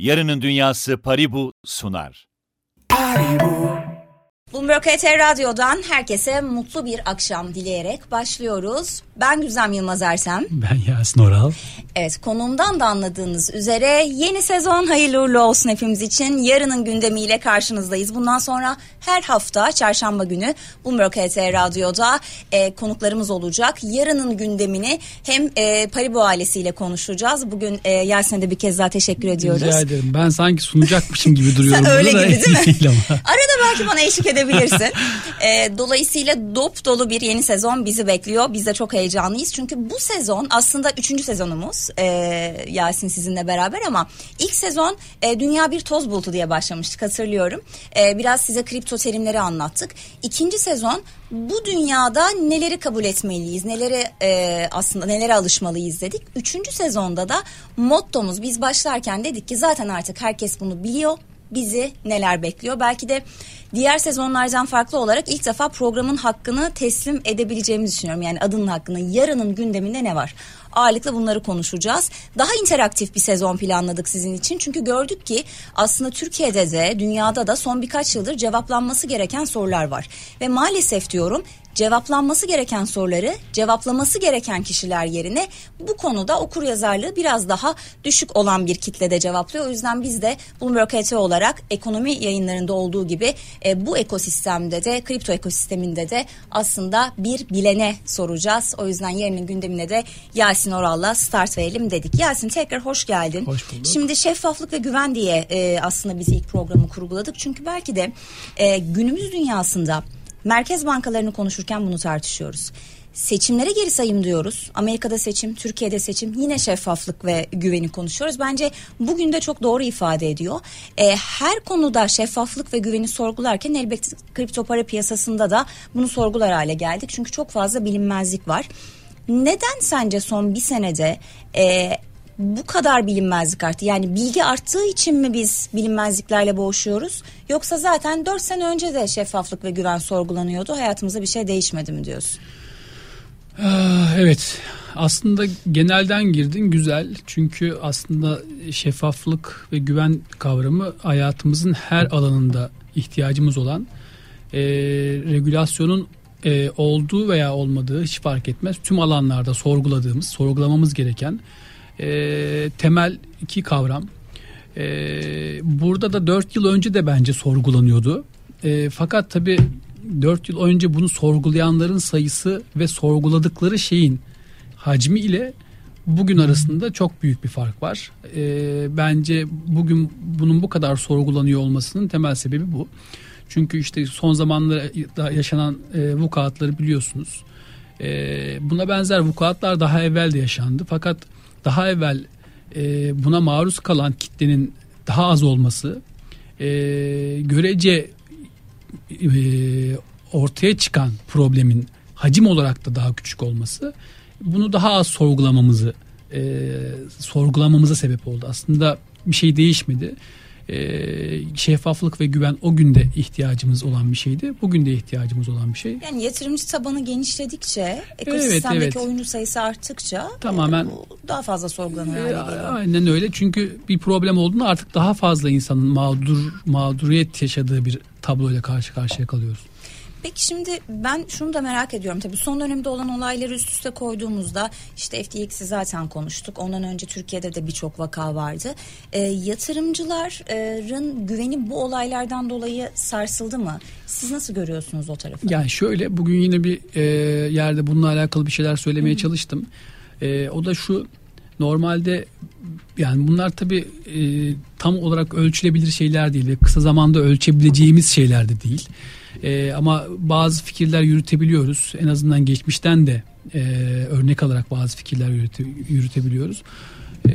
Yarının Dünyası Paribu sunar. Bloomberg HT Radyo'dan herkese mutlu bir akşam dileyerek başlıyoruz. Ben Güzem Yılmaz Ersem. Ben Yasin Oral. Evet konumdan da anladığınız üzere yeni sezon hayırlı uğurlu olsun hepimiz için. Yarının gündemiyle karşınızdayız. Bundan sonra her hafta çarşamba günü Bloomberg HT Radyo'da e, konuklarımız olacak. Yarının gündemini hem e, Paribu ailesiyle konuşacağız. Bugün e, Yasin'e de bir kez daha teşekkür ediyoruz. Rica ederim. Ben sanki sunacakmışım gibi duruyorum. Sen öyle gibi değil mi? Arada belki bana eşlik edebilirsin. E, dolayısıyla dop dolu bir yeni sezon bizi bekliyor. Biz de çok heyecanlıyız. Çünkü bu sezon aslında üçüncü sezonumuz e, Yasin sizinle beraber ama ilk sezon e, Dünya bir toz bulutu diye başlamıştık hatırlıyorum. E, biraz size kripto terimleri anlattık. İkinci sezon bu dünyada neleri kabul etmeliyiz, neleri e, aslında nelere alışmalıyız dedik. Üçüncü sezonda da mottomuz biz başlarken dedik ki zaten artık herkes bunu biliyor bizi neler bekliyor. Belki de diğer sezonlardan farklı olarak ilk defa programın hakkını teslim edebileceğimizi düşünüyorum. Yani adının hakkını yarının gündeminde ne var? Ağırlıkla bunları konuşacağız. Daha interaktif bir sezon planladık sizin için. Çünkü gördük ki aslında Türkiye'de de dünyada da son birkaç yıldır cevaplanması gereken sorular var. Ve maalesef diyorum cevaplanması gereken soruları cevaplaması gereken kişiler yerine bu konuda okur yazarlığı biraz daha düşük olan bir kitlede cevaplıyor. O yüzden biz de Bloomberg HT olarak ekonomi yayınlarında olduğu gibi e, bu ekosistemde de kripto ekosisteminde de aslında bir bilene soracağız. O yüzden yarının gündemine de Yasin Oral'la start verelim dedik. Yasin tekrar hoş geldin. Hoş bulduk. Şimdi şeffaflık ve güven diye e, aslında biz ilk programı kurguladık. Çünkü belki de e, günümüz dünyasında merkez bankalarını konuşurken bunu tartışıyoruz. Seçimlere geri sayım diyoruz. Amerika'da seçim, Türkiye'de seçim. Yine şeffaflık ve güveni konuşuyoruz. Bence bugün de çok doğru ifade ediyor. E, her konuda şeffaflık ve güveni sorgularken elbette kripto para piyasasında da bunu sorgular hale geldik. Çünkü çok fazla bilinmezlik var. Neden sence son bir senede e, bu kadar bilinmezlik arttı? Yani bilgi arttığı için mi biz bilinmezliklerle boğuşuyoruz? Yoksa zaten 4 sene önce de şeffaflık ve güven sorgulanıyordu. Hayatımızda bir şey değişmedi mi diyorsun? Ah, Evet. Aslında genelden girdin güzel. Çünkü aslında şeffaflık ve güven kavramı hayatımızın her alanında ihtiyacımız olan e, regülasyonun e, olduğu veya olmadığı hiç fark etmez tüm alanlarda sorguladığımız sorgulamamız gereken e, temel iki kavram. E, burada da 4 yıl önce de bence sorgulanıyordu. E, fakat tabi 4 yıl önce bunu sorgulayanların sayısı ve sorguladıkları şeyin hacmi ile bugün arasında çok büyük bir fark var. Ee, bence bugün bunun bu kadar sorgulanıyor olmasının temel sebebi bu. Çünkü işte son zamanlarda yaşanan e, vukuatları biliyorsunuz. Ee, buna benzer vukuatlar daha evvel de yaşandı. Fakat daha evvel e, buna maruz kalan kitlenin daha az olması e, görece e, ortaya çıkan problemin hacim olarak da daha küçük olması bunu daha az sorgulamamızı e, sorgulamamıza sebep oldu. Aslında bir şey değişmedi. E, şeffaflık ve güven o günde ihtiyacımız olan bir şeydi. Bugün de ihtiyacımız olan bir şey. Yani yatırımcı tabanı genişledikçe, ekosistemdeki evet. oyuncu sayısı arttıkça Tamamen- e, daha fazla sorgulanır hale E, geliyor. Aynen öyle. Çünkü bir problem olduğunda artık daha fazla insanın mağdur mağduriyet yaşadığı bir tabloyla karşı karşıya kalıyoruz. Peki şimdi ben şunu da merak ediyorum. Tabii son dönemde olan olayları üst üste koyduğumuzda işte FTX'i zaten konuştuk. Ondan önce Türkiye'de de birçok vaka vardı. E, yatırımcıların güveni bu olaylardan dolayı sarsıldı mı? Siz nasıl görüyorsunuz o tarafı? Yani şöyle bugün yine bir e, yerde bununla alakalı bir şeyler söylemeye çalıştım. E, o da şu normalde yani bunlar tabi tam olarak ölçülebilir şeyler değil ve kısa zamanda ölçebileceğimiz şeyler de değil. E, ama bazı fikirler yürütebiliyoruz. En azından geçmişten de e, örnek alarak bazı fikirler yürüte, yürütebiliyoruz. E,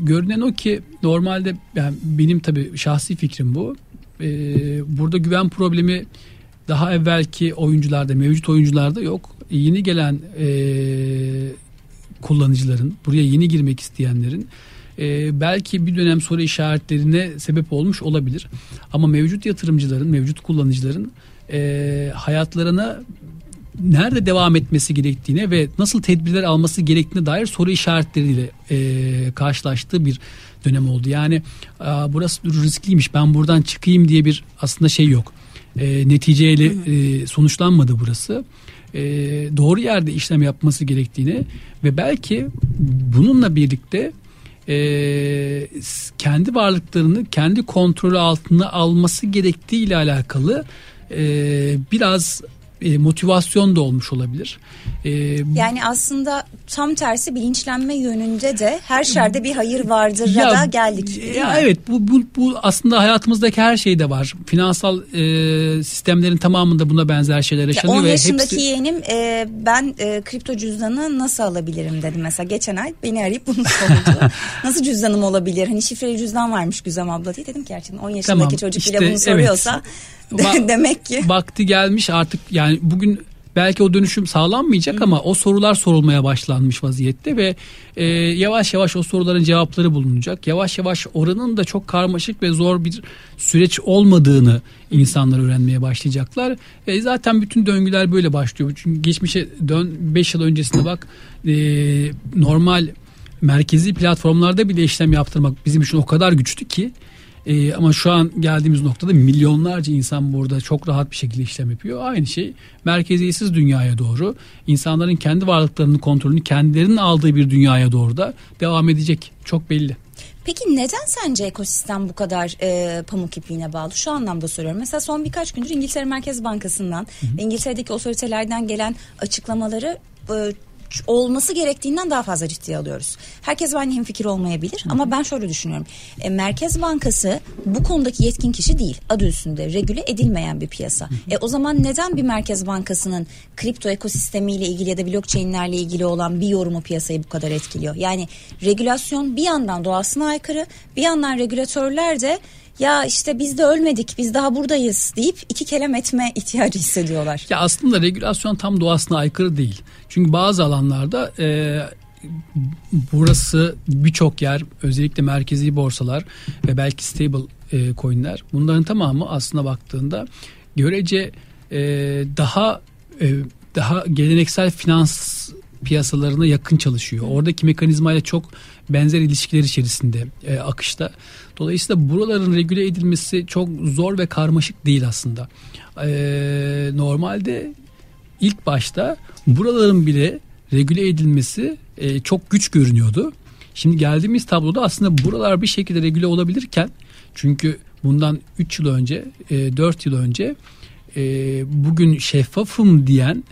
görünen o ki normalde yani benim tabi şahsi fikrim bu. E, burada güven problemi daha evvelki oyuncularda mevcut oyuncularda yok. Yeni gelen e, kullanıcıların buraya yeni girmek isteyenlerin e, belki bir dönem soru işaretlerine sebep olmuş olabilir. Ama mevcut yatırımcıların, mevcut kullanıcıların e, hayatlarına nerede devam etmesi gerektiğine ve nasıl tedbirler alması gerektiğine dair soru işaretleriyle e, karşılaştığı bir dönem oldu. Yani a, burası riskliymiş ben buradan çıkayım diye bir aslında şey yok. E, neticeyle e, sonuçlanmadı burası. E, doğru yerde işlem yapması gerektiğini ve belki bununla birlikte e, kendi varlıklarını kendi kontrolü altına alması gerektiği ile alakalı e, biraz e, motivasyon da olmuş olabilir. E, yani aslında tam tersi bilinçlenme yönünde de her şerde bir hayır vardır ya, da geldik. Ya mi? evet bu, bu bu aslında hayatımızdaki her şeyde var. Finansal e, sistemlerin tamamında buna benzer şeyler yaşanıyor. Ya 10 ve yaşındaki hepsi... yeğenim e, ben e, kripto cüzdanı nasıl alabilirim dedi mesela geçen ay beni arayıp bunu sordu. nasıl cüzdanım olabilir? Hani şifreli cüzdan varmış Güzem abla diye dedim ki gerçekten 10 yaşındaki tamam, çocuk işte, bile bunu soruyorsa evet. demek ki. Vakti gelmiş artık yani bugün belki o dönüşüm sağlanmayacak Hı. ama o sorular sorulmaya başlanmış vaziyette ve e, yavaş yavaş o soruların cevapları bulunacak. Yavaş yavaş oranın da çok karmaşık ve zor bir süreç olmadığını insanlar öğrenmeye başlayacaklar. E, zaten bütün döngüler böyle başlıyor. Çünkü geçmişe dön 5 yıl öncesine bak e, normal merkezi platformlarda bile işlem yaptırmak bizim için o kadar güçlü ki ee, ama şu an geldiğimiz noktada milyonlarca insan burada çok rahat bir şekilde işlem yapıyor. Aynı şey merkeziyetsiz dünyaya doğru insanların kendi varlıklarının kontrolünü kendilerinin aldığı bir dünyaya doğru da devam edecek. Çok belli. Peki neden sence ekosistem bu kadar e, pamuk ipliğine bağlı? Şu anlamda soruyorum. Mesela son birkaç gündür İngiltere Merkez Bankası'ndan hı hı. İngiltere'deki otoritelerden gelen açıklamaları e, olması gerektiğinden daha fazla ciddiye alıyoruz. Herkes aynı hemfikir olmayabilir Hı. ama ben şöyle düşünüyorum. E, Merkez Bankası bu konudaki yetkin kişi değil. Adı üstünde regüle edilmeyen bir piyasa. Hı. E, o zaman neden bir Merkez Bankası'nın kripto ekosistemiyle ilgili ya da blockchain'lerle ilgili olan bir yorumu piyasayı bu kadar etkiliyor? Yani regülasyon bir yandan doğasına aykırı, bir yandan regülatörler de ya işte biz de ölmedik biz daha buradayız deyip iki kelam etme ihtiyacı hissediyorlar. Ya aslında regülasyon tam doğasına aykırı değil. Çünkü bazı alanlarda e, burası birçok yer özellikle merkezi borsalar ve belki stable e, coinler bunların tamamı aslında baktığında görece e, daha e, daha geleneksel finans piyasalarına yakın çalışıyor. Oradaki mekanizmayla çok benzer ilişkiler içerisinde e, akışta. Dolayısıyla buraların regüle edilmesi çok zor ve karmaşık değil aslında. E, normalde ilk başta buraların bile regüle edilmesi e, çok güç görünüyordu. Şimdi geldiğimiz tabloda aslında buralar bir şekilde regüle olabilirken çünkü bundan 3 yıl önce, e, 4 yıl önce e, bugün şeffafım diyen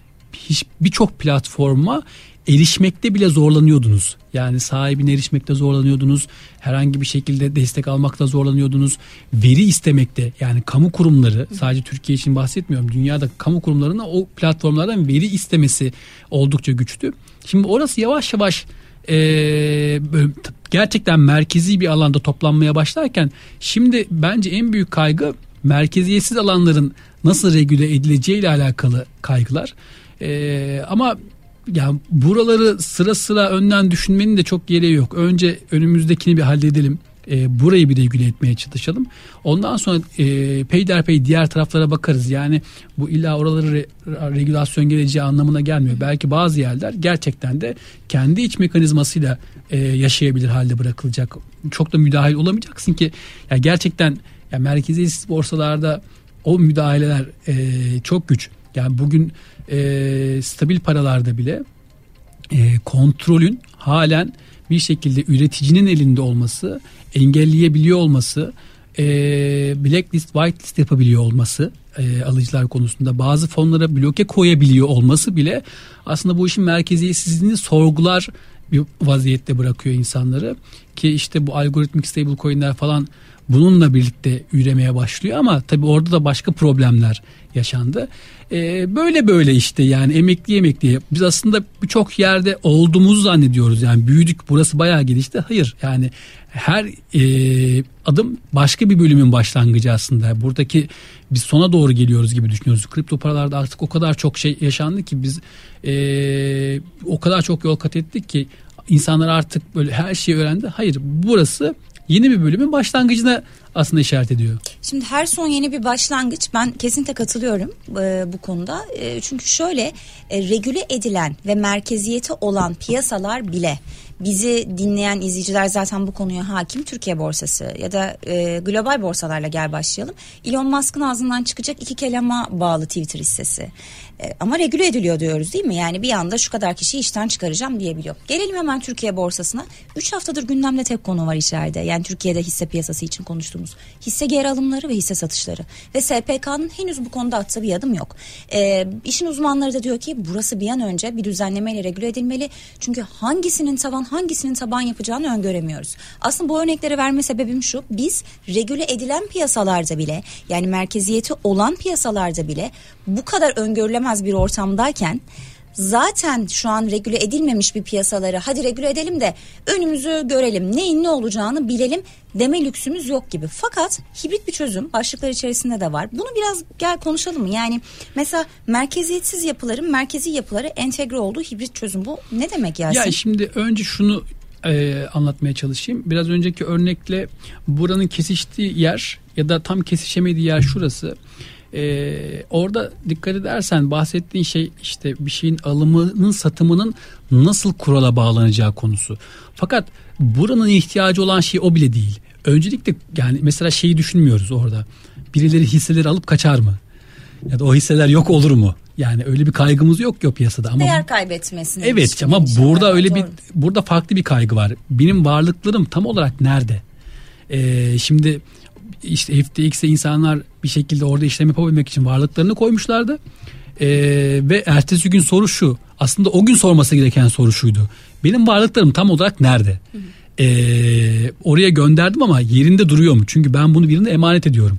birçok platforma erişmekte bile zorlanıyordunuz. Yani sahibine erişmekte zorlanıyordunuz. Herhangi bir şekilde destek almakta zorlanıyordunuz. Veri istemekte yani kamu kurumları sadece Türkiye için bahsetmiyorum. Dünyada kamu kurumlarına o platformlardan veri istemesi oldukça güçtü. Şimdi orası yavaş yavaş e, gerçekten merkezi bir alanda toplanmaya başlarken şimdi bence en büyük kaygı merkeziyetsiz alanların nasıl regüle edileceği ile alakalı kaygılar. E, ama yani buraları sıra sıra önden düşünmenin de çok gereği yok. Önce önümüzdekini bir halledelim. E, burayı bir regüle etmeye çalışalım. Ondan sonra e, peyderpey diğer taraflara bakarız. Yani bu illa oraları re, regülasyon geleceği anlamına gelmiyor. Belki bazı yerler gerçekten de kendi iç mekanizmasıyla e, yaşayabilir halde bırakılacak. Çok da müdahil olamayacaksın ki ya gerçekten ya merkezi borsalarda o müdahaleler e, çok güç. Yani bugün e, stabil paralarda bile e, kontrolün halen bir şekilde üreticinin elinde olması, engelleyebiliyor olması, e, blacklist, whitelist yapabiliyor olması e, alıcılar konusunda bazı fonlara bloke koyabiliyor olması bile aslında bu işin merkeziyetsizliğini sorgular bir vaziyette bırakıyor insanları ki işte bu algoritmik stable coin'ler falan bununla birlikte üremeye başlıyor ama tabii orada da başka problemler yaşandı. Ee, böyle böyle işte yani emekli emekli biz aslında birçok yerde olduğumuzu zannediyoruz yani büyüdük burası bayağı gelişti. Hayır yani her e, adım başka bir bölümün başlangıcı aslında. Buradaki biz sona doğru geliyoruz gibi düşünüyoruz. Kripto paralarda artık o kadar çok şey yaşandı ki biz e, o kadar çok yol kat ettik ki insanlar artık böyle her şeyi öğrendi. Hayır burası yeni bir bölümün başlangıcına aslında işaret ediyor. Şimdi her son yeni bir başlangıç ben kesinlikle katılıyorum e, bu konuda. E, çünkü şöyle e, regüle edilen ve merkeziyeti olan piyasalar bile bizi dinleyen izleyiciler zaten bu konuya hakim. Türkiye borsası ya da e, global borsalarla gel başlayalım. Elon Musk'ın ağzından çıkacak iki kelime bağlı Twitter hissesi. E, ama regüle ediliyor diyoruz değil mi? Yani bir anda şu kadar kişiyi işten çıkaracağım diyebiliyor. Gelelim hemen Türkiye borsasına. 3 haftadır gündemde tek konu var içeride. Yani Türkiye'de hisse piyasası için konuştuğumuz. Hisse geri alımları ve hisse satışları. Ve SPK'nın henüz bu konuda attığı bir adım yok. E, işin uzmanları da diyor ki burası bir an önce bir düzenlemeyle regüle edilmeli. Çünkü hangisinin tavan hangisinin taban yapacağını öngöremiyoruz. Aslında bu örnekleri verme sebebim şu. Biz regüle edilen piyasalarda bile yani merkeziyeti olan piyasalarda bile bu kadar öngörülemez bir ortamdayken zaten şu an regüle edilmemiş bir piyasaları hadi regüle edelim de önümüzü görelim neyin ne olacağını bilelim deme lüksümüz yok gibi. Fakat hibrit bir çözüm başlıklar içerisinde de var. Bunu biraz gel konuşalım mı? Yani mesela merkeziyetsiz yapıların merkezi yapıları entegre olduğu hibrit çözüm bu. Ne demek Yasin? Ya şimdi önce şunu e, anlatmaya çalışayım. Biraz önceki örnekle buranın kesiştiği yer ya da tam kesişemediği yer şurası. Ee, orada dikkat edersen bahsettiğin şey işte bir şeyin alımının satımının nasıl kurala bağlanacağı konusu. Fakat buranın ihtiyacı olan şey o bile değil. Öncelikle yani mesela şeyi düşünmüyoruz orada. Birileri hisseleri alıp kaçar mı? Ya da o hisseler yok olur mu? Yani öyle bir kaygımız yok yok piyasada ama değer kaybetmesine. Evet ama burada öyle bir burada farklı bir kaygı var. Benim varlıklarım tam olarak nerede? Ee, şimdi işte FTX'e insanlar bir şekilde orada işlem yapabilmek için varlıklarını koymuşlardı. Ee, ve ertesi gün soru şu. Aslında o gün sorması gereken soru şuydu. Benim varlıklarım tam olarak nerede? Ee, oraya gönderdim ama yerinde duruyor mu? Çünkü ben bunu birine emanet ediyorum.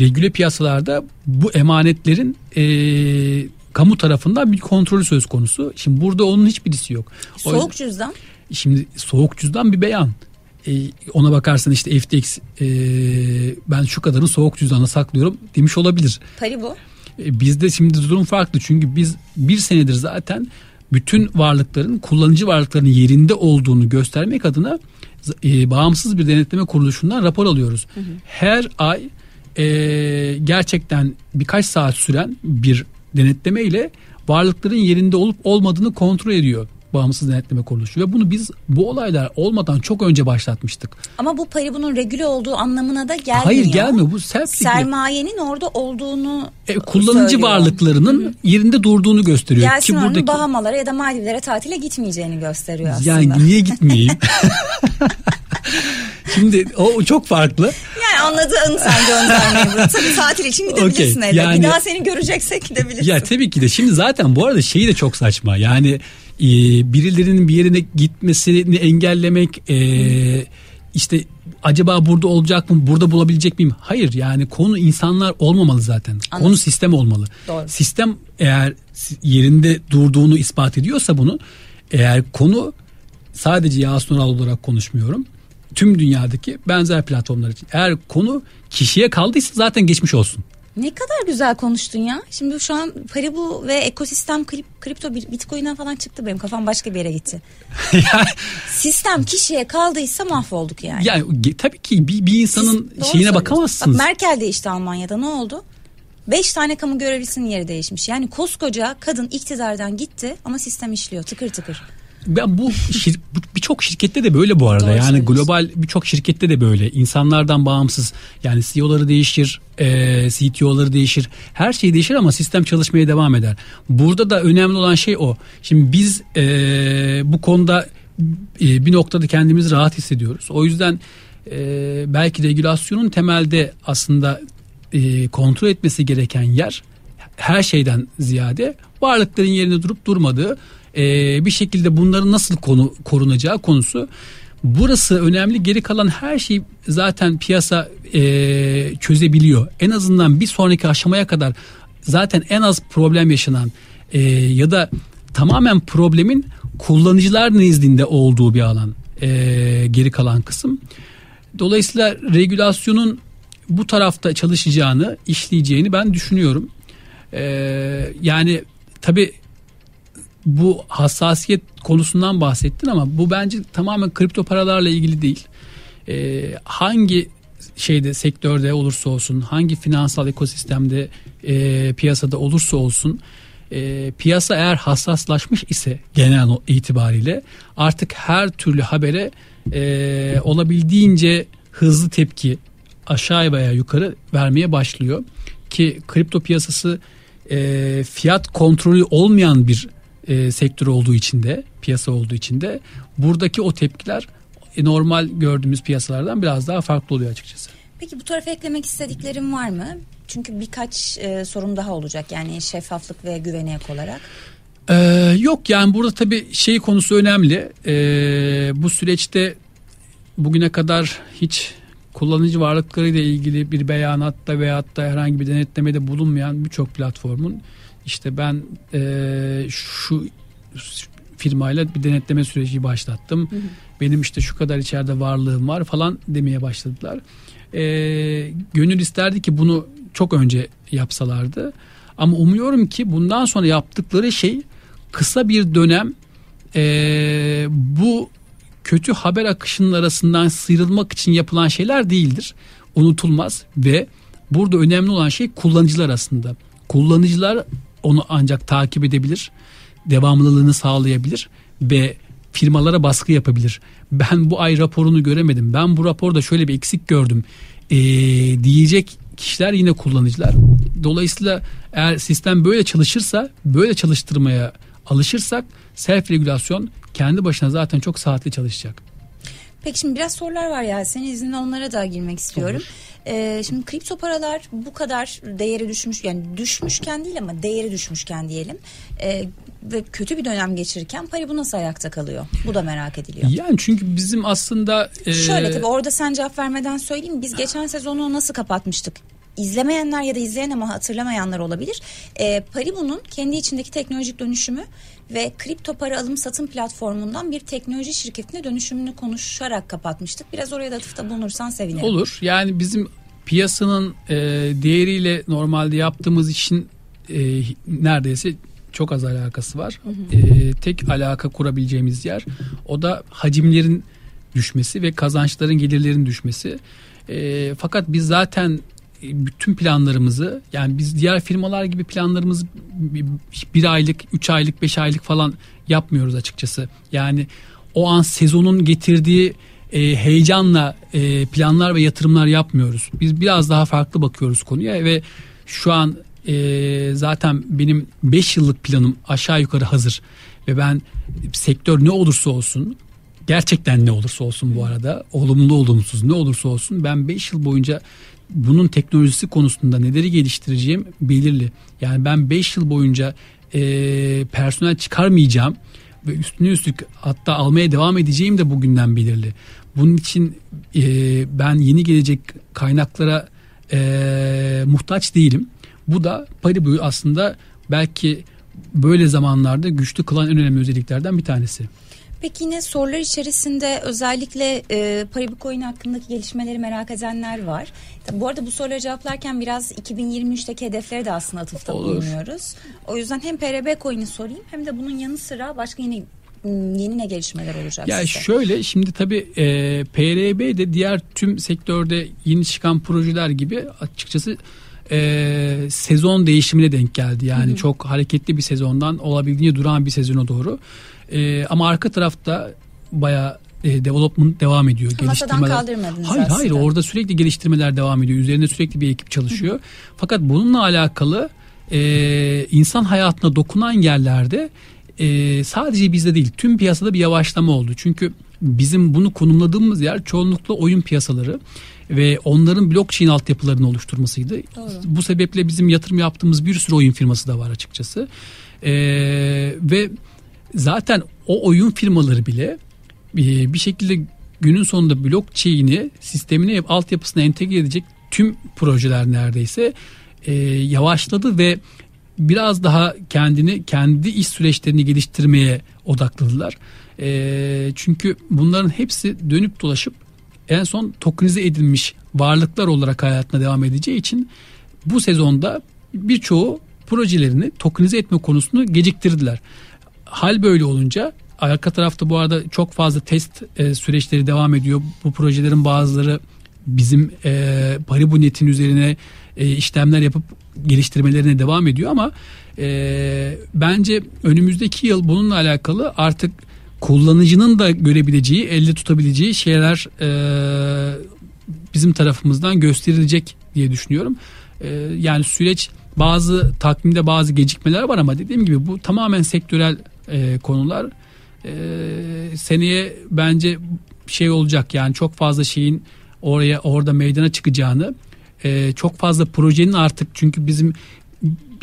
Regüle piyasalarda bu emanetlerin e, kamu tarafından bir kontrolü söz konusu. Şimdi burada onun hiçbirisi yok. Soğuk cüzdan. Şimdi soğuk cüzdan bir beyan e, ona bakarsan işte FTX e, ben şu kadarını soğuk cüzdana saklıyorum demiş olabilir. Pari bu. E, bizde şimdi durum farklı çünkü biz bir senedir zaten bütün varlıkların kullanıcı varlıkların yerinde olduğunu göstermek adına e, bağımsız bir denetleme kuruluşundan rapor alıyoruz. Hı hı. Her ay e, gerçekten birkaç saat süren bir denetleme ile varlıkların yerinde olup olmadığını kontrol ediyor bağımsız denetleme kuruluşu ve bunu biz bu olaylar olmadan çok önce başlatmıştık. Ama bu payı bunun regüle olduğu anlamına da gelmiyor. Hayır gelmiyor bu self sermayenin orada olduğunu e, kullanıcı söylüyor. varlıklarının Hı-hı. yerinde durduğunu gösteriyor Gelsin ki buradaki Bahamalara ya da Maldivlere tatile gitmeyeceğini gösteriyor aslında. Yani niye gitmeyeyim? Şimdi o çok farklı. Yani anladığın sen göndermeyi. Tabii tatil için gidebilirsin okay, yani, Bir daha seni göreceksek gidebilirsin. Ya tabii ki de şimdi zaten bu arada şeyi de çok saçma. Yani e, birilerinin bir yerine gitmesini engellemek e, işte acaba burada olacak mı burada bulabilecek miyim hayır yani konu insanlar olmamalı zaten Anladım. konu sistem olmalı Doğru. sistem eğer yerinde durduğunu ispat ediyorsa bunu eğer konu sadece Yasun Oral olarak konuşmuyorum tüm dünyadaki benzer platformlar için eğer konu kişiye kaldıysa zaten geçmiş olsun ne kadar güzel konuştun ya. Şimdi şu an Paribu ve ekosistem kripto bitcoin'den falan çıktı benim kafam başka bir yere gitti. Sistem kişiye kaldıysa mahvolduk yani. Yani tabii ki bir, bir insanın Siz, şeyine bakamazsınız. Bak Merkel değişti Almanya'da ne oldu? Beş tane kamu görevlisinin yeri değişmiş. Yani koskoca kadın iktidardan gitti ama sistem işliyor tıkır tıkır. Ben bu şir, birçok şirkette de böyle bu arada. Doğru yani global birçok şirkette de böyle. İnsanlardan bağımsız. Yani CEO'ları değişir, e, CTO'ları değişir. Her şey değişir ama sistem çalışmaya devam eder. Burada da önemli olan şey o. Şimdi biz e, bu konuda e, bir noktada kendimizi rahat hissediyoruz. O yüzden e, belki regülasyonun temelde aslında e, kontrol etmesi gereken yer her şeyden ziyade varlıkların yerine durup durmadığı e, bir şekilde bunların nasıl konu korunacağı konusu. Burası önemli. Geri kalan her şey zaten piyasa e, çözebiliyor. En azından bir sonraki aşamaya kadar zaten en az problem yaşanan e, ya da tamamen problemin kullanıcılar nezdinde olduğu bir alan e, geri kalan kısım. Dolayısıyla regülasyonun bu tarafta çalışacağını, işleyeceğini ben düşünüyorum. E, yani tabi bu hassasiyet konusundan bahsettin ama bu bence tamamen kripto paralarla ilgili değil. e, hangi şeyde sektörde olursa olsun hangi finansal ekosistemde e, piyasada olursa olsun e, piyasa eğer hassaslaşmış ise genel itibariyle artık her türlü habere e, olabildiğince hızlı tepki aşağı veya yukarı vermeye başlıyor ki kripto piyasası e, fiyat kontrolü olmayan bir e, sektör olduğu için de piyasa olduğu için de buradaki o tepkiler e, normal gördüğümüz piyasalardan biraz daha farklı oluyor açıkçası. Peki bu tarafa eklemek istediklerim var mı? Çünkü birkaç e, sorum daha olacak yani şeffaflık ve güvene ek olarak. Ee, yok yani burada tabii şey konusu önemli. Ee, bu süreçte bugüne kadar hiç kullanıcı varlıkları ile ilgili bir beyanatta veyahut da herhangi bir denetlemede bulunmayan birçok platformun işte ben e, şu firmayla bir denetleme süreci başlattım. Hı hı. Benim işte şu kadar içeride varlığım var falan demeye başladılar. E, gönül isterdi ki bunu çok önce yapsalardı. Ama umuyorum ki bundan sonra yaptıkları şey kısa bir dönem e, bu kötü haber akışının arasından sıyrılmak için yapılan şeyler değildir. Unutulmaz ve burada önemli olan şey kullanıcılar aslında. Kullanıcılar onu ancak takip edebilir, devamlılığını sağlayabilir ve firmalara baskı yapabilir. Ben bu ay raporunu göremedim. Ben bu raporda şöyle bir eksik gördüm. Ee, diyecek kişiler yine kullanıcılar. Dolayısıyla eğer sistem böyle çalışırsa, böyle çalıştırmaya alışırsak self regülasyon kendi başına zaten çok saatli çalışacak. Peki şimdi biraz sorular var ya. Senin izninle onlara da girmek istiyorum. Ee, şimdi kripto paralar bu kadar değeri düşmüş yani düşmüşken değil ama değeri düşmüşken diyelim. Ee, ve kötü bir dönem geçirirken pari bu nasıl ayakta kalıyor? Bu da merak ediliyor. Yani çünkü bizim aslında... E... Şöyle tabii orada sen cevap vermeden söyleyeyim. Biz geçen sezonu nasıl kapatmıştık? İzlemeyenler ya da izleyen ama hatırlamayanlar olabilir. E, Paribu'nun kendi içindeki teknolojik dönüşümü ve kripto para alım satım platformundan bir teknoloji şirketine dönüşümünü konuşarak kapatmıştık. Biraz oraya da atıfta bulunursan sevinirim. Olur. Yani bizim piyasanın e, değeriyle normalde yaptığımız işin e, neredeyse çok az alakası var. Hı hı. E, tek alaka kurabileceğimiz yer o da hacimlerin düşmesi ve kazançların gelirlerin düşmesi. E, fakat biz zaten bütün planlarımızı yani biz diğer firmalar gibi planlarımızı bir aylık, üç aylık, beş aylık falan yapmıyoruz açıkçası. Yani o an sezonun getirdiği e, heyecanla e, planlar ve yatırımlar yapmıyoruz. Biz biraz daha farklı bakıyoruz konuya ve şu an e, zaten benim 5 yıllık planım aşağı yukarı hazır ve ben sektör ne olursa olsun gerçekten ne olursa olsun bu arada olumlu olumsuz ne olursa olsun ben 5 yıl boyunca bunun teknolojisi konusunda neleri geliştireceğim belirli. Yani ben 5 yıl boyunca e, personel çıkarmayacağım ve üstüne üstlük hatta almaya devam edeceğim de bugünden belirli. Bunun için e, ben yeni gelecek kaynaklara e, muhtaç değilim. Bu da Paribu'yu aslında belki böyle zamanlarda güçlü kılan en önemli özelliklerden bir tanesi. Peki yine sorular içerisinde özellikle e, Paribu Coin hakkındaki gelişmeleri merak edenler var. Tabii bu arada bu soruları cevaplarken biraz 2023'teki hedefleri de aslında atıfta Olur. bulunuyoruz. O yüzden hem PRB Coin'i sorayım hem de bunun yanı sıra başka yine yeni ne gelişmeler olacak ya size? şöyle şimdi tabii e, PRB de diğer tüm sektörde yeni çıkan projeler gibi açıkçası e, sezon değişimine denk geldi. Yani Hı-hı. çok hareketli bir sezondan olabildiğince duran bir sezona doğru. E, ama arka tarafta bayağı e, development devam ediyor. Masadan kaldırmadınız hayır, aslında. Hayır orada sürekli geliştirmeler devam ediyor. Üzerinde sürekli bir ekip çalışıyor. Fakat bununla alakalı e, insan hayatına dokunan yerlerde e, sadece bizde değil tüm piyasada bir yavaşlama oldu. Çünkü bizim bunu konumladığımız yer çoğunlukla oyun piyasaları ve onların blockchain altyapılarını oluşturmasıydı. Doğru. Bu sebeple bizim yatırım yaptığımız bir sürü oyun firması da var açıkçası. E, ve zaten o oyun firmaları bile e, bir şekilde günün sonunda blockchain'i sistemine altyapısına entegre edecek tüm projeler neredeyse e, yavaşladı ve biraz daha kendini kendi iş süreçlerini geliştirmeye odakladılar. E, çünkü bunların hepsi dönüp dolaşıp en son tokenize edilmiş varlıklar olarak hayatına devam edeceği için bu sezonda birçoğu projelerini tokenize etme konusunu geciktirdiler. Hal böyle olunca arka tarafta bu arada çok fazla test e, süreçleri devam ediyor. Bu projelerin bazıları bizim e, Paribu Net'in üzerine e, işlemler yapıp geliştirmelerine devam ediyor ama e, bence önümüzdeki yıl bununla alakalı artık kullanıcının da görebileceği, elde tutabileceği şeyler e, bizim tarafımızdan gösterilecek diye düşünüyorum. E, yani süreç bazı takvimde bazı gecikmeler var ama dediğim gibi bu tamamen sektörel e, konular. E, seneye bence şey olacak yani çok fazla şeyin oraya orada meydana çıkacağını e, çok fazla projenin artık çünkü bizim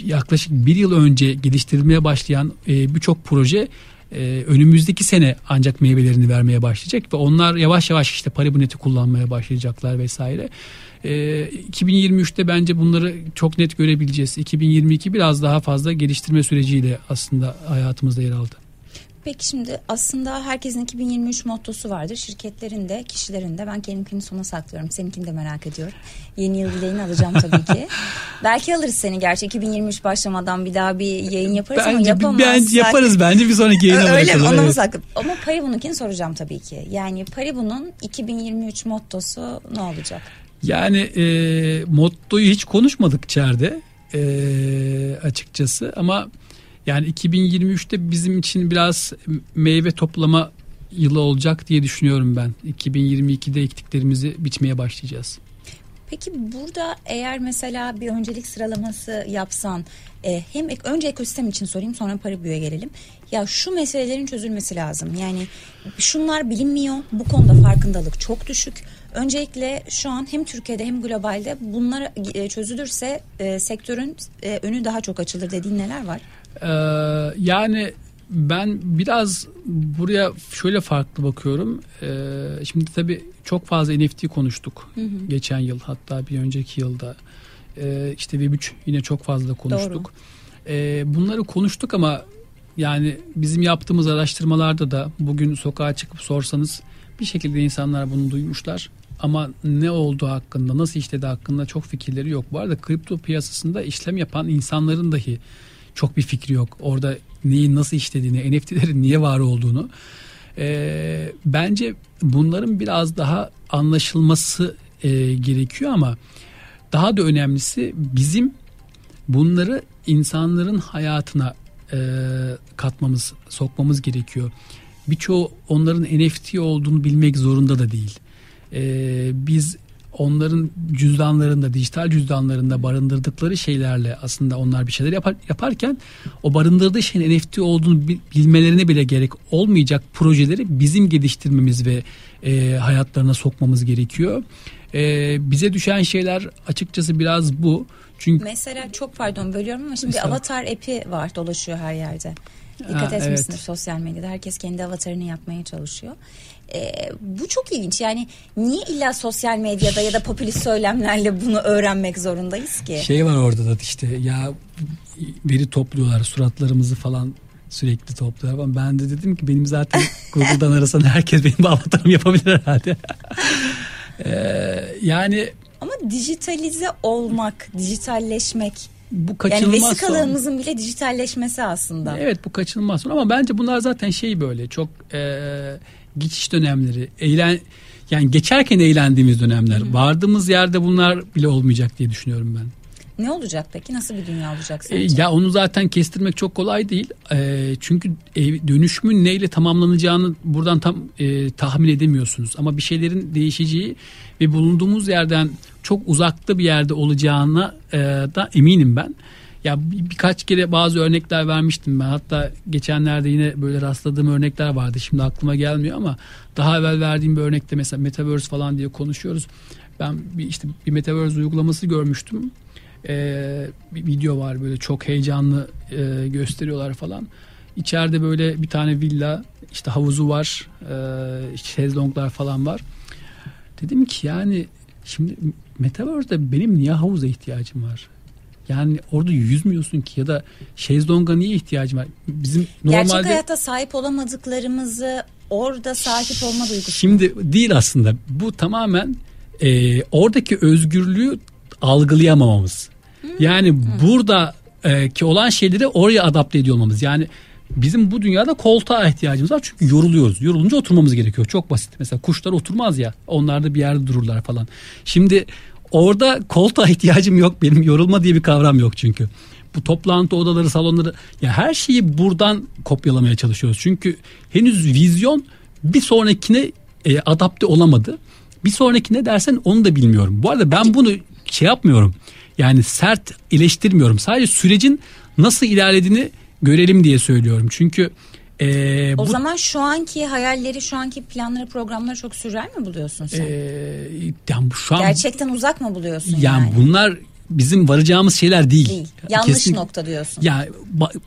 yaklaşık bir yıl önce geliştirilmeye başlayan e, birçok proje e, önümüzdeki sene ancak meyvelerini vermeye başlayacak ve onlar yavaş yavaş işte Paribunet'i kullanmaya başlayacaklar vesaire. E, 2023'te bence bunları çok net görebileceğiz. 2022 biraz daha fazla geliştirme süreciyle aslında hayatımızda yer aldı. Peki şimdi aslında herkesin 2023 mottosu vardır. Şirketlerin de kişilerin de ben kendimkini sona saklıyorum. Seninkini de merak ediyorum. Yeni yıl dileğini alacağım tabii ki. Belki alırız seni gerçi 2023 başlamadan bir daha bir yayın yaparız bence, ama yapamazsak. Bence yaparız bence bir sonraki yayına Öyle mi? mu evet. saklı? Ama Paribu'nunkini soracağım tabii ki. Yani Paribu'nun 2023 mottosu ne olacak? Yani e, mottoyu hiç konuşmadık içeride e, açıkçası ama yani 2023'te bizim için biraz meyve toplama yılı olacak diye düşünüyorum ben. 2022'de ektiklerimizi biçmeye başlayacağız. Peki burada eğer mesela bir öncelik sıralaması yapsan e, hem ek, önce ekosistem için sorayım sonra Paribu'ya gelelim. Ya şu meselelerin çözülmesi lazım. Yani şunlar bilinmiyor. Bu konuda farkındalık çok düşük. Öncelikle şu an hem Türkiye'de hem globalde bunlar e, çözülürse e, sektörün e, önü daha çok açılır dediğin neler var? Ee, yani ben biraz buraya şöyle farklı bakıyorum. Ee, şimdi tabii çok fazla NFT konuştuk Hı hı. geçen yıl hatta bir önceki yılda. Ee, işte Web3 yine çok fazla konuştuk. Ee, bunları konuştuk ama yani bizim yaptığımız araştırmalarda da bugün sokağa çıkıp sorsanız bir şekilde insanlar bunu duymuşlar. Ama ne olduğu hakkında, nasıl işlediği hakkında çok fikirleri yok. Bu arada kripto piyasasında işlem yapan insanların dahi çok bir fikri yok. Orada neyin nasıl işlediğini, NFT'lerin niye var olduğunu. Ee, bence bunların biraz daha anlaşılması e, gerekiyor ama daha da önemlisi bizim bunları insanların hayatına e, katmamız, sokmamız gerekiyor. Birçoğu onların NFT olduğunu bilmek zorunda da değil. E, biz onların cüzdanlarında, dijital cüzdanlarında barındırdıkları şeylerle aslında onlar bir şeyler yapar, yaparken o barındırdığı şeyin NFT olduğunu bil- bilmelerine bile gerek olmayacak projeleri bizim geliştirmemiz ve e, hayatlarına sokmamız gerekiyor. E, bize düşen şeyler açıkçası biraz bu. Çünkü Mesela çok pardon bölüyorum ama şimdi bir Estağfurullah. avatar app'i var dolaşıyor her yerde. Dikkat Ha, etmişsindir evet. sosyal medyada. Herkes kendi avatarını yapmaya çalışıyor. Ee, bu çok ilginç. Yani niye illa sosyal medyada ya da popülist söylemlerle bunu öğrenmek zorundayız ki? şey var orada da işte ya veri topluyorlar suratlarımızı falan sürekli topluyorlar. Ama ben de dedim ki benim zaten Google'dan arasan herkes benim avatarımı yapabilir herhalde. Ee, yani Ama dijitalize olmak, dijitalleşmek. Bu Yani kaçınılmaz son. vesikalığımızın bile dijitalleşmesi aslında. Evet bu kaçınılmaz son ama bence bunlar zaten şey böyle çok e, geçiş dönemleri. Eğlen yani geçerken eğlendiğimiz dönemler. Vardığımız yerde bunlar bile olmayacak diye düşünüyorum ben. Ne olacak peki? Nasıl bir dünya olacak E, sence? ya onu zaten kestirmek çok kolay değil. E, çünkü e, dönüşümün neyle tamamlanacağını buradan tam e, tahmin edemiyorsunuz. Ama bir şeylerin değişeceği ve bulunduğumuz yerden çok uzakta bir yerde olacağına e, da eminim ben. Ya bir- birkaç kere bazı örnekler vermiştim ben. Hatta geçenlerde yine böyle rastladığım örnekler vardı. Şimdi aklıma gelmiyor ama daha evvel verdiğim bir örnekte mesela metaverse falan diye konuşuyoruz. Ben bir işte bir metaverse uygulaması görmüştüm. Ee, bir video var böyle çok heyecanlı e, gösteriyorlar falan. İçeride böyle bir tane villa işte havuzu var e, şezlonglar falan var. Dedim ki yani şimdi Metaverse'de benim niye havuza ihtiyacım var? Yani orada yüzmüyorsun ki ya da şezlonga niye ihtiyacım var? Bizim Gerçek normalde hayatta sahip olamadıklarımızı orada sahip olma duygusu. Şimdi değil aslında. Bu tamamen e, oradaki özgürlüğü algılayamamamız. Yani burada e, ki olan şeyleri oraya adapte ediyor olmamız. Yani bizim bu dünyada koltuğa ihtiyacımız var çünkü yoruluyoruz. Yorulunca oturmamız gerekiyor. Çok basit. Mesela kuşlar oturmaz ya. Onlar da bir yerde dururlar falan. Şimdi orada koltuğa ihtiyacım yok. Benim yorulma diye bir kavram yok çünkü. Bu toplantı odaları, salonları ya her şeyi buradan kopyalamaya çalışıyoruz. Çünkü henüz vizyon bir sonrakine e, adapte olamadı. Bir sonraki ne dersen onu da bilmiyorum. Bu arada ben bunu şey yapmıyorum. Yani sert eleştirmiyorum. Sadece sürecin nasıl ilerlediğini görelim diye söylüyorum. Çünkü ee, o bu, zaman şu anki hayalleri, şu anki planları, programları çok sürreal mi buluyorsun sen? E, yani şu an, Gerçekten uzak mı buluyorsun yani? Yani bunlar bizim varacağımız şeyler değil. Değil. Yanlış Kesinlikle, nokta diyorsun. Ya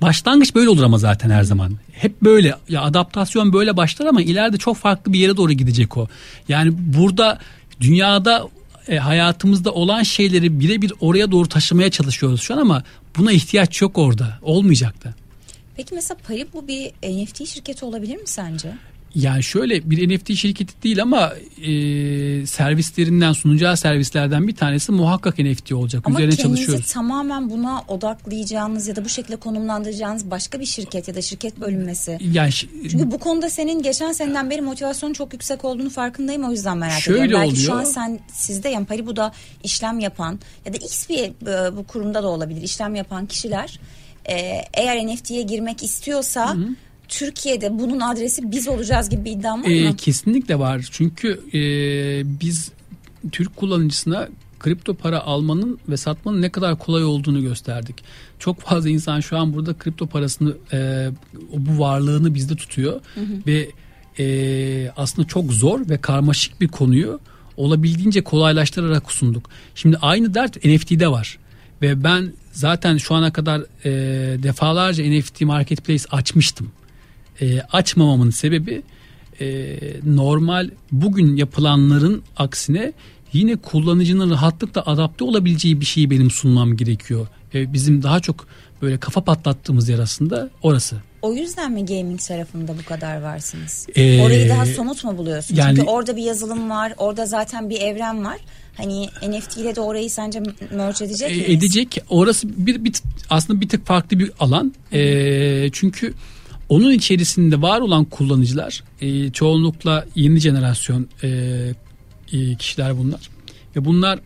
başlangıç böyle olur ama zaten her zaman. Hep böyle. Ya adaptasyon böyle başlar ama ileride çok farklı bir yere doğru gidecek o. Yani burada dünyada e, hayatımızda olan şeyleri birebir oraya doğru taşımaya çalışıyoruz şu an ama buna ihtiyaç yok orada. Olmayacak da. Peki mesela Paribu bir NFT şirketi olabilir mi sence? Yani şöyle bir NFT şirketi değil ama e, servislerinden sunacağı servislerden bir tanesi muhakkak NFT olacak. Ama Üzerine çalışıyoruz. tamamen buna odaklayacağınız ya da bu şekilde konumlandıracağınız başka bir şirket ya da şirket bölünmesi. Yani Çünkü bu konuda senin geçen seneden beri motivasyonun çok yüksek olduğunu farkındayım o yüzden merak şöyle ediyorum. Belki oluyor. şu an sen sizde yani Paribu'da işlem yapan ya da X bir e, bu kurumda da olabilir işlem yapan kişiler e, eğer NFT'ye girmek istiyorsa hı hı Türkiye'de bunun adresi biz olacağız gibi bir iddiam var mı? E, kesinlikle var. Çünkü e, biz Türk kullanıcısına kripto para almanın ve satmanın ne kadar kolay olduğunu gösterdik. Çok fazla insan şu an burada kripto parasını e, bu varlığını bizde tutuyor hı hı. ve e, aslında çok zor ve karmaşık bir konuyu olabildiğince kolaylaştırarak sunduk. Şimdi aynı dert NFT'de var ve ben zaten şu ana kadar e, defalarca NFT marketplace açmıştım e, açmamamın sebebi e, normal bugün yapılanların aksine yine kullanıcının rahatlıkla adapte olabileceği bir şeyi benim sunmam gerekiyor. E, bizim daha çok böyle kafa patlattığımız yer aslında orası. O yüzden mi gaming tarafında bu kadar varsınız? Ee, Orayı daha somut mu buluyorsun? Yani, Çünkü orada bir yazılım var, orada zaten bir evren var. Hani NFT ile de orayı sence merge edecek e, miyiz? Edecek. Orası bir, bir aslında bir tık farklı bir alan. E, çünkü onun içerisinde var olan kullanıcılar e, çoğunlukla yeni jenerasyon e, e, kişiler bunlar. Ve bunlar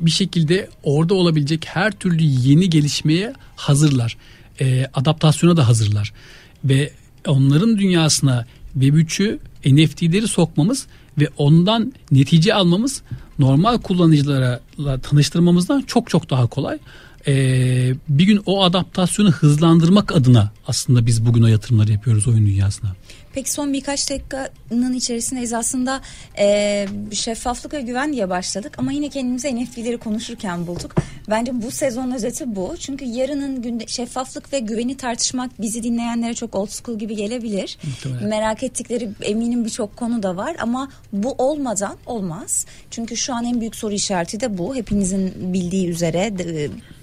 bir şekilde orada olabilecek her türlü yeni gelişmeye hazırlar. E, adaptasyona da hazırlar. Ve onların dünyasına Web3'ü NFT'leri sokmamız ve ondan netice almamız normal kullanıcılara tanıştırmamızdan çok çok daha kolay e, bir gün o adaptasyonu hızlandırmak adına aslında biz bugün o yatırımları yapıyoruz oyun dünyasına. Peki son birkaç dakikanın içerisindeyiz aslında e, şeffaflık ve güven diye başladık ama yine kendimize NFT'leri konuşurken bulduk. Bence bu sezon özeti bu. Çünkü yarının günde şeffaflık ve güveni tartışmak bizi dinleyenlere çok old school gibi gelebilir. Muhtemelen. Merak ettikleri eminim birçok konu da var ama bu olmadan olmaz. Çünkü şu an en büyük soru işareti de bu. Hepinizin bildiği üzere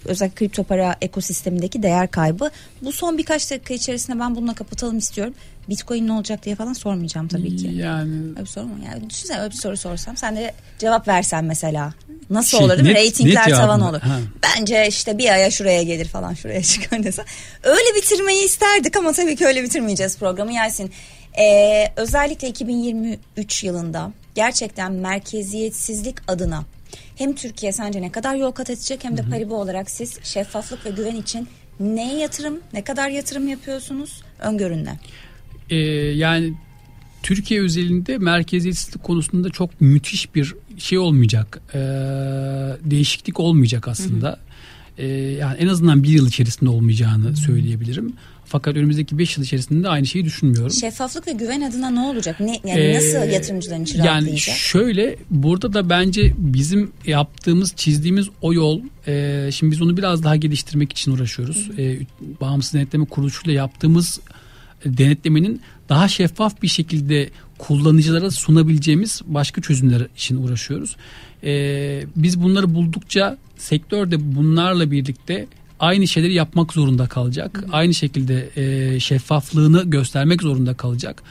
özellikle kripto para ekosistemindeki değer kaybı. Bu son birkaç dakika içerisinde ben bununla kapatalım istiyorum. Bitcoin ne olacak diye falan sormayacağım tabii ki. Yani öyle bir soru mu? Yani düşünsene öyle bir soru sorsam sen de cevap versen mesela. Nasıl şey, olur değil mi? Ratingler tavan olur. Ha. Bence işte bir aya şuraya gelir falan şuraya çıkar desen. Öyle bitirmeyi isterdik ama tabii ki öyle bitirmeyeceğiz programı Yasin. Ee, özellikle 2023 yılında gerçekten merkeziyetsizlik adına hem Türkiye sence ne kadar yol kat edecek hem de Paribu olarak siz şeffaflık ve güven için neye yatırım, ne kadar yatırım yapıyorsunuz öngörünle? Ee, yani Türkiye özelinde merkeziyetsizlik konusunda çok müthiş bir şey olmayacak. Ee, değişiklik olmayacak aslında. Hı hı. Ee, yani en azından bir yıl içerisinde olmayacağını hı. söyleyebilirim. Fakat önümüzdeki 5 yıl içerisinde aynı şeyi düşünmüyorum. Şeffaflık ve güven adına ne olacak? Ne yani ee, nasıl yatırımcıların için Yani şöyle burada da bence bizim yaptığımız, çizdiğimiz o yol e, şimdi biz onu biraz daha geliştirmek için uğraşıyoruz. E, bağımsız denetleme kuruluşuyla yaptığımız denetlemenin daha şeffaf bir şekilde kullanıcılara sunabileceğimiz başka çözümler için uğraşıyoruz. Ee, biz bunları buldukça sektör de bunlarla birlikte aynı şeyleri yapmak zorunda kalacak. Hı. Aynı şekilde e, şeffaflığını göstermek zorunda kalacak.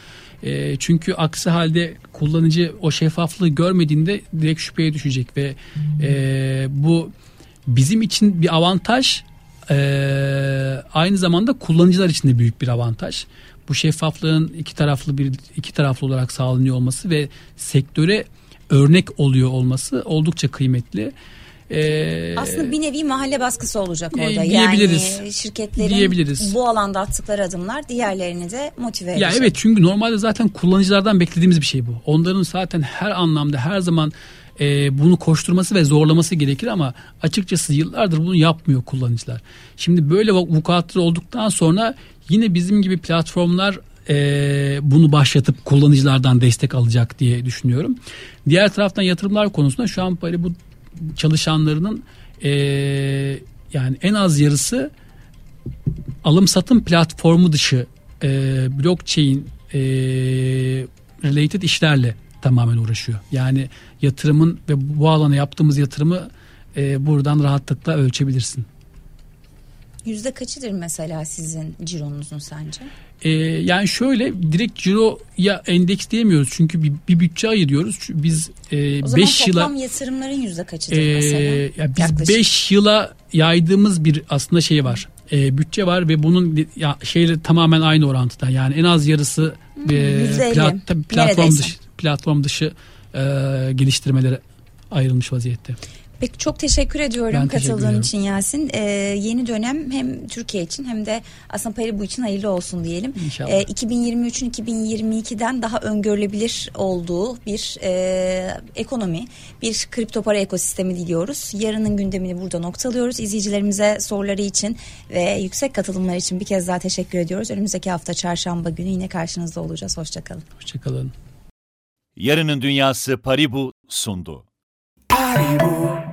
E, çünkü aksi halde kullanıcı o şeffaflığı görmediğinde direkt şüpheye düşecek ve e, bu bizim için bir avantaj e, aynı zamanda kullanıcılar için de büyük bir avantaj. Bu şeffaflığın iki taraflı bir iki taraflı olarak sağlanıyor olması ve sektöre örnek oluyor olması oldukça kıymetli. Ee, Aslında bir nevi mahalle baskısı olacak e, orada. E, diyebiliriz. Yani şirketlerin diyebiliriz. bu alanda attıkları adımlar diğerlerini de motive edecek. Ya evet çünkü normalde zaten kullanıcılardan beklediğimiz bir şey bu. Onların zaten her anlamda her zaman e, bunu koşturması ve zorlaması gerekir ama açıkçası yıllardır bunu yapmıyor kullanıcılar. Şimdi böyle vukuatlar olduktan sonra yine bizim gibi platformlar e, bunu başlatıp kullanıcılardan destek alacak diye düşünüyorum. Diğer taraftan yatırımlar konusunda şu an böyle bu çalışanlarının e, yani en az yarısı alım satım platformu dışı e, blockchain e, related işlerle tamamen uğraşıyor. Yani yatırımın ve bu alana yaptığımız yatırımı e, buradan rahatlıkla ölçebilirsin. Yüzde kaçıdır mesela sizin cironuzun sence? Ee, yani şöyle direkt ciroya endeks diyemiyoruz. Çünkü bir, bir bütçe ayırıyoruz. Biz 5 e, o zaman beş toplam yıla, yatırımların yüzde kaçıdır e, mesela? Ya biz 5 yıla yaydığımız bir aslında şey var. E, bütçe var ve bunun ya, şeyle tamamen aynı orantıda. Yani en az yarısı hmm, e, plat, platform dışı platform dışı e, geliştirmelere ayrılmış vaziyette. Peki çok teşekkür ediyorum ben katıldığın için Yasin. Ee, yeni dönem hem Türkiye için hem de aslında Paribu için hayırlı olsun diyelim. İnşallah. Ee, 2023'ün 2022'den daha öngörülebilir olduğu bir e, ekonomi, bir kripto para ekosistemi diliyoruz. Yarının gündemini burada noktalıyoruz. İzleyicilerimize soruları için ve yüksek katılımlar için bir kez daha teşekkür ediyoruz. Önümüzdeki hafta çarşamba günü yine karşınızda olacağız. Hoşçakalın. Hoşçakalın. Yarının Dünyası Paribu sundu. Paribu.